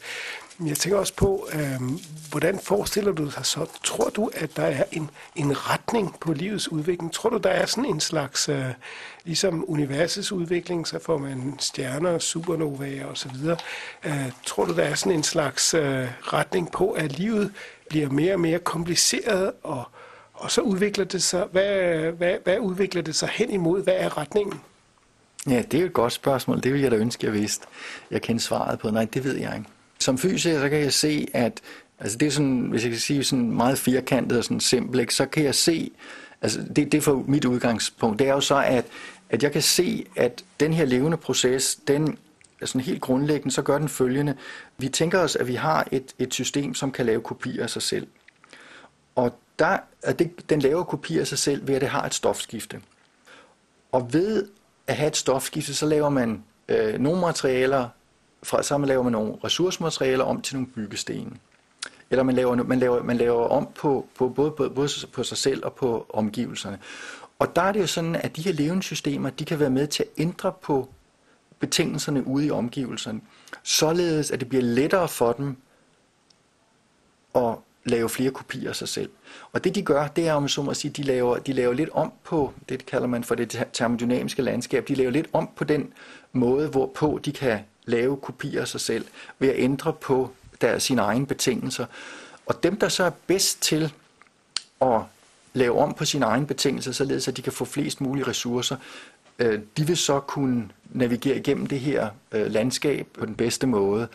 jeg tænker også på, øh, hvordan forestiller du dig så? Tror du, at der er en, en retning på livets udvikling? Tror du, der er sådan en slags, øh, ligesom universets udvikling, så får man stjerner, supernovaer osv. Øh, tror du, der er sådan en slags øh, retning på, at livet bliver mere og mere kompliceret, og, og så udvikler det sig, hvad, hvad, hvad udvikler det sig hen imod? Hvad er retningen? Ja, det er et godt spørgsmål. Det vil jeg da ønske, jeg vidste. Jeg kender svaret på. Nej, det ved jeg ikke. Som fysiker, så kan jeg se, at altså det er sådan, hvis jeg kan sige sådan meget firkantet og sådan simpelt, så kan jeg se, altså det, det er for mit udgangspunkt, det er jo så, at, at jeg kan se, at den her levende proces, den altså helt grundlæggende, så gør den følgende. Vi tænker os, at vi har et, et system, som kan lave kopier af sig selv. Og der, at det, den laver kopier af sig selv ved, at det har et stofskifte. Og ved at have et stofskifte, så laver man øh, nogle materialer fra, så man laver man nogle ressourcematerialer om til nogle byggesten. Eller man laver, man laver, man laver om på, på både, på, både på sig selv og på omgivelserne. Og der er det jo sådan, at de her levende systemer, de kan være med til at ændre på betingelserne ude i omgivelserne, således at det bliver lettere for dem at lave flere kopier af sig selv. Og det de gør, det er, om så må sige, de laver, de laver lidt om på, det kalder man for det termodynamiske landskab, de laver lidt om på den måde, hvorpå de kan lave kopier af sig selv, ved at ændre på der, sine egne betingelser. Og dem, der så er bedst til at lave om på sine egne betingelser, således at de kan få flest mulige ressourcer, øh, de vil så kunne navigere igennem det her øh, landskab på den bedste måde.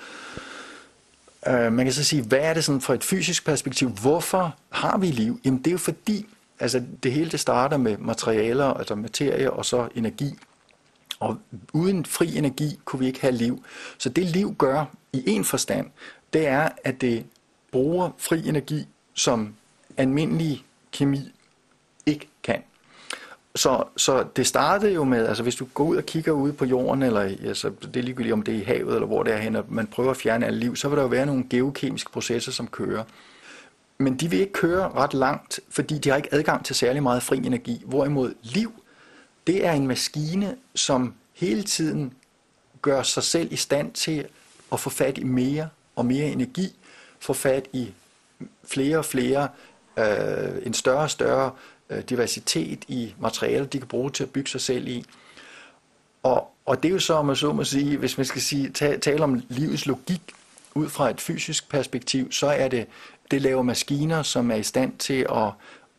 Øh, man kan så sige, hvad er det sådan fra et fysisk perspektiv? Hvorfor har vi liv? Jamen det er jo fordi, altså det hele det starter med materialer, altså materie og så energi. Og uden fri energi kunne vi ikke have liv. Så det liv gør i en forstand, det er, at det bruger fri energi, som almindelig kemi ikke kan. Så, så det startede jo med, altså hvis du går ud og kigger ud på jorden, eller altså, det er ligegyldigt om det er i havet, eller hvor det er hen, og man prøver at fjerne alt liv, så vil der jo være nogle geokemiske processer, som kører. Men de vil ikke køre ret langt, fordi de har ikke adgang til særlig meget fri energi. Hvorimod liv, det er en maskine, som hele tiden gør sig selv i stand til at få fat i mere og mere energi, få fat i flere og flere, øh, en større og større Øh, diversitet i materialer, de kan bruge til at bygge sig selv i. Og, og det er jo så, om man så må sige, hvis man skal sige, tale om livets logik ud fra et fysisk perspektiv, så er det, det laver maskiner, som er i stand til at,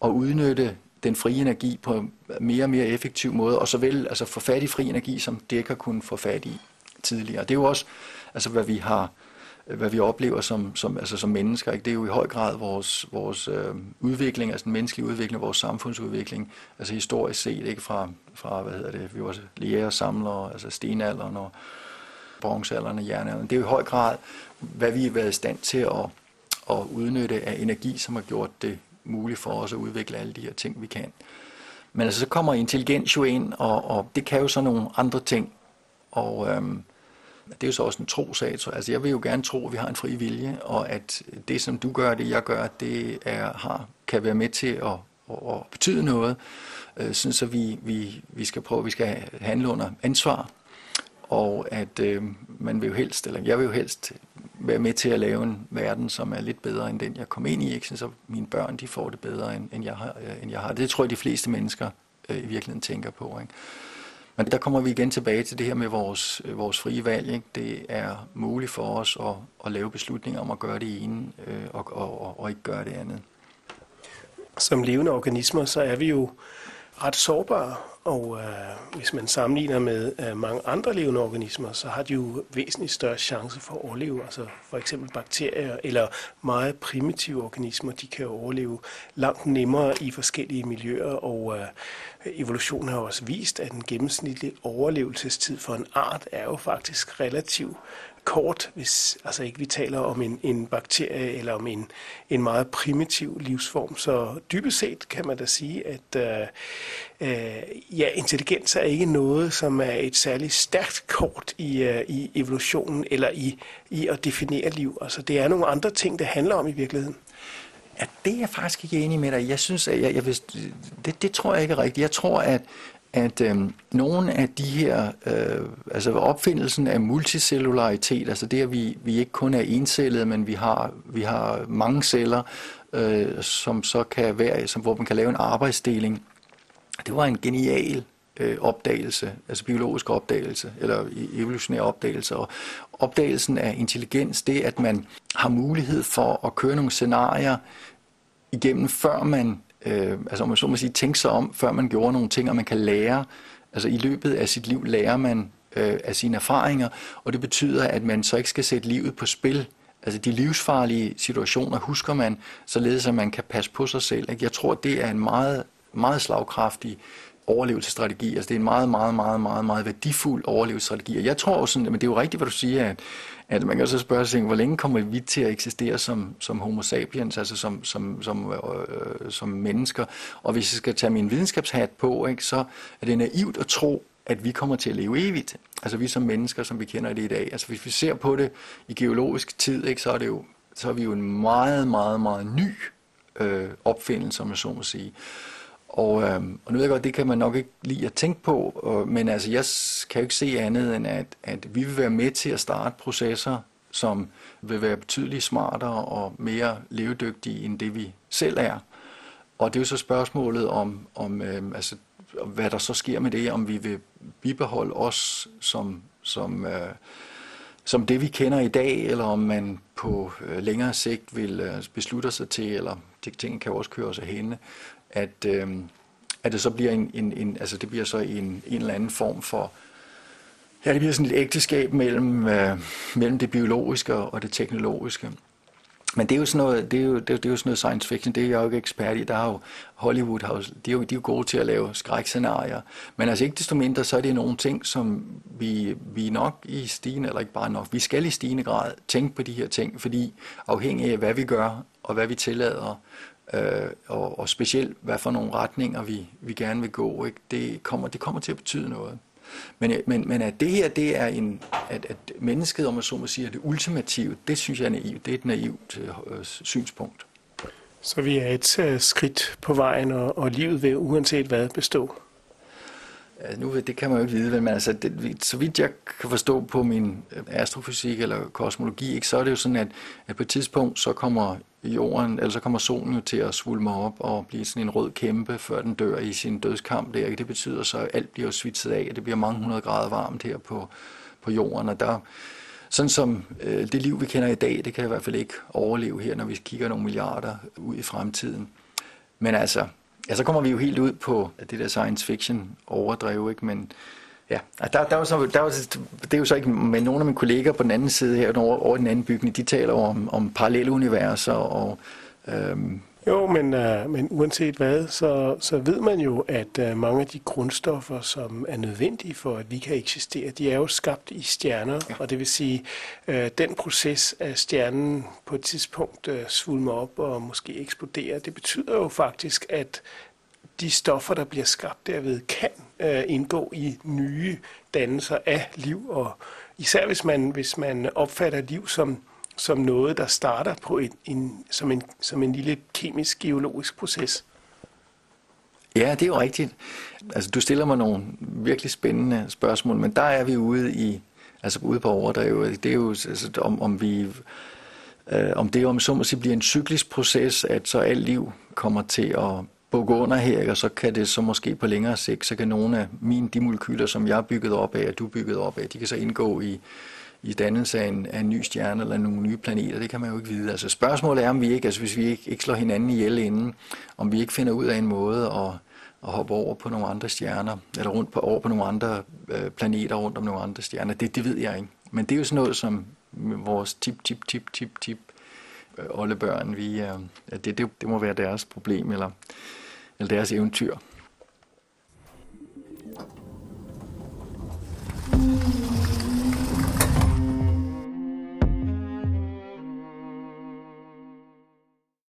at udnytte den frie energi på en mere og mere effektiv måde, og så vel altså få fat i fri energi, som det ikke har kunnet få fat i tidligere. Det er jo også, altså, hvad vi har hvad vi oplever som, som, altså som mennesker. Ikke? Det er jo i høj grad vores, vores øh, udvikling, altså den menneskelige udvikling, vores samfundsudvikling, altså historisk set, ikke fra, fra hvad hedder det, vi var læger og samlere, altså stenalderen og bronzealderen og jernalderen. Det er jo i høj grad, hvad vi har været i stand til at, at udnytte af energi, som har gjort det muligt for os at udvikle alle de her ting, vi kan. Men altså, så kommer intelligens jo ind, og, og det kan jo så nogle andre ting. Og øhm, det er jo så også en trosag. Så, altså, jeg vil jo gerne tro, at vi har en fri vilje, og at det, som du gør, det jeg gør, det er, har, kan være med til at, at, at betyde noget. Øh, sådan så vi, vi, vi skal prøve, vi skal handle under ansvar, og at øh, man vil jo helst, eller jeg vil jo helst være med til at lave en verden, som er lidt bedre end den, jeg kom ind i, ikke? så mine børn de får det bedre, end, end, jeg, har, øh, end jeg har. Det tror jeg, de fleste mennesker øh, i virkeligheden tænker på. Ikke? Men der kommer vi igen tilbage til det her med vores, øh, vores frie valg. Ikke? Det er muligt for os at, at lave beslutninger om at gøre det ene øh, og, og, og ikke gøre det andet. Som levende organismer, så er vi jo ret sårbare, og øh, hvis man sammenligner med øh, mange andre levende organismer, så har de jo væsentligt større chance for at overleve. Altså for eksempel bakterier eller meget primitive organismer, de kan overleve langt nemmere i forskellige miljøer, og øh, evolutionen har også vist, at den gennemsnitlige overlevelsestid for en art er jo faktisk relativt kort, hvis altså ikke vi taler om en, en bakterie eller om en, en meget primitiv livsform. Så dybest set kan man da sige, at øh, øh, ja, intelligens er ikke noget, som er et særligt stærkt kort i, øh, i evolutionen eller i, i at definere liv. Altså det er nogle andre ting, det handler om i virkeligheden. Ja, det er jeg faktisk ikke enig med dig. Jeg synes, at jeg, jeg vil, det, det tror jeg ikke er rigtigt. Jeg tror, at at øh, nogle af de her, øh, altså opfindelsen af multicellularitet, altså det, at vi, vi ikke kun er encellede, men vi har, vi har mange celler, øh, som så kan være, som, hvor man kan lave en arbejdsdeling, det var en genial øh, opdagelse, altså biologisk opdagelse, eller e, evolutionær opdagelse. Og opdagelsen af intelligens, det er, at man har mulighed for at køre nogle scenarier igennem, før man øh, altså om man så må sige, tænke sig om, før man gjorde nogle ting, og man kan lære, altså i løbet af sit liv lærer man øh, af sine erfaringer, og det betyder, at man så ikke skal sætte livet på spil. Altså de livsfarlige situationer husker man, således at man kan passe på sig selv. Ikke? Jeg tror, det er en meget, meget slagkraftig overlevelsesstrategi. Altså det er en meget, meget, meget, meget, meget værdifuld overlevelsesstrategi. Og jeg tror også, men det er jo rigtigt, hvad du siger, at, at man kan så spørge sig, hvor længe kommer vi til at eksistere som, som homo sapiens, altså som, som, som, øh, øh, som mennesker. Og hvis jeg skal tage min videnskabshat på, ikke, så er det naivt at tro, at vi kommer til at leve evigt. Altså vi som mennesker, som vi kender det i dag. Altså hvis vi ser på det i geologisk tid, ikke, så er det jo så er vi jo en meget, meget, meget ny øh, opfindelse, om jeg så må sige. Og, øh, og nu ved jeg godt, det kan man nok ikke lide at tænke på, øh, men altså, jeg kan jo ikke se andet end, at, at vi vil være med til at starte processer, som vil være betydeligt smartere og mere levedygtige end det, vi selv er. Og det er jo så spørgsmålet om, om øh, altså, hvad der så sker med det, om vi vil bibeholde os som, som, øh, som det, vi kender i dag, eller om man på øh, længere sigt vil øh, beslutte sig til, eller de ting kan jo også køre sig hende, at, øh, at det så bliver en, en, en altså det bliver så en, en eller anden form for Ja, det bliver sådan et ægteskab mellem, øh, mellem det biologiske og det teknologiske. Men det er jo sådan noget, det er jo, det er, det er jo sådan noget science fiction, det er jeg jo ikke ekspert i. Der er jo Hollywood, har de, er jo, de er jo gode til at lave skrækscenarier. Men altså ikke desto mindre, så er det nogle ting, som vi, vi nok i stigende, eller ikke bare nok, vi skal i stigende grad tænke på de her ting, fordi afhængig af, hvad vi gør, og hvad vi tillader, øh, og, og specielt hvad for nogle retninger vi, vi gerne vil gå, ikke? Det, kommer, det kommer til at betyde noget. Men, men, men at det her, det er en, at, at mennesket, om man så må sige, er det ultimative, det synes jeg er naivt. Det er et naivt øh, øh synspunkt. Så vi er et uh, skridt på vejen, og, og livet vil uanset hvad bestå? Øh, nu, det kan man jo ikke vide, men altså, det, så vidt jeg kan forstå på min øh, astrofysik eller kosmologi, ikke, så er det jo sådan, at, at på et tidspunkt, så kommer jorden, eller så kommer solen jo til at svulme op og blive sådan en rød kæmpe, før den dør i sin dødskamp der. Det betyder så, at alt bliver svitset af, og det bliver mange hundrede grader varmt her på, på jorden, og der, sådan som øh, det liv, vi kender i dag, det kan i hvert fald ikke overleve her, når vi kigger nogle milliarder ud i fremtiden. Men altså, ja, så kommer vi jo helt ud på det der science fiction overdrev, ikke? Men ja, der, der, var så, der var, det er jo så ikke, men nogle af mine kolleger på den anden side her, over, over den anden bygning, de taler om, om parallelle universer og øhm, jo, men, uh, men uanset hvad, så, så ved man jo, at uh, mange af de grundstoffer, som er nødvendige for, at vi kan eksistere, de er jo skabt i stjerner, ja. og det vil sige, uh, den proces af stjernen på et tidspunkt uh, svulmer op og måske eksploderer, det betyder jo faktisk, at de stoffer, der bliver skabt derved, kan uh, indgå i nye dannelser af liv, og især hvis man, hvis man opfatter liv som som noget, der starter på en, en, som, en, som en lille kemisk-geologisk proces. Ja, det er jo rigtigt. Altså, du stiller mig nogle virkelig spændende spørgsmål, men der er vi ude i, altså ude på overdrevet. Det er jo, altså, om, om vi, øh, om det om så må sige, bliver en cyklisk proces, at så alt liv kommer til at bukke under her, og så kan det så måske på længere sigt, så kan nogle af mine de molekyler, som jeg er bygget op af, og du er bygget op af, de kan så indgå i i dannelse af en, af en ny stjerne eller nogle nye planeter, det kan man jo ikke vide. Altså spørgsmålet er, om vi ikke, altså hvis vi ikke, ikke slår hinanden ihjel inden, om vi ikke finder ud af en måde at, at hoppe over på nogle andre stjerner, eller rundt på, over på nogle andre øh, planeter rundt om nogle andre stjerner. Det, det ved jeg ikke. Men det er jo sådan noget, som vores tip, tip, tip, tip, tip øh, oldebørn, vi, øh, det, det, det må være deres problem, eller, eller deres eventyr.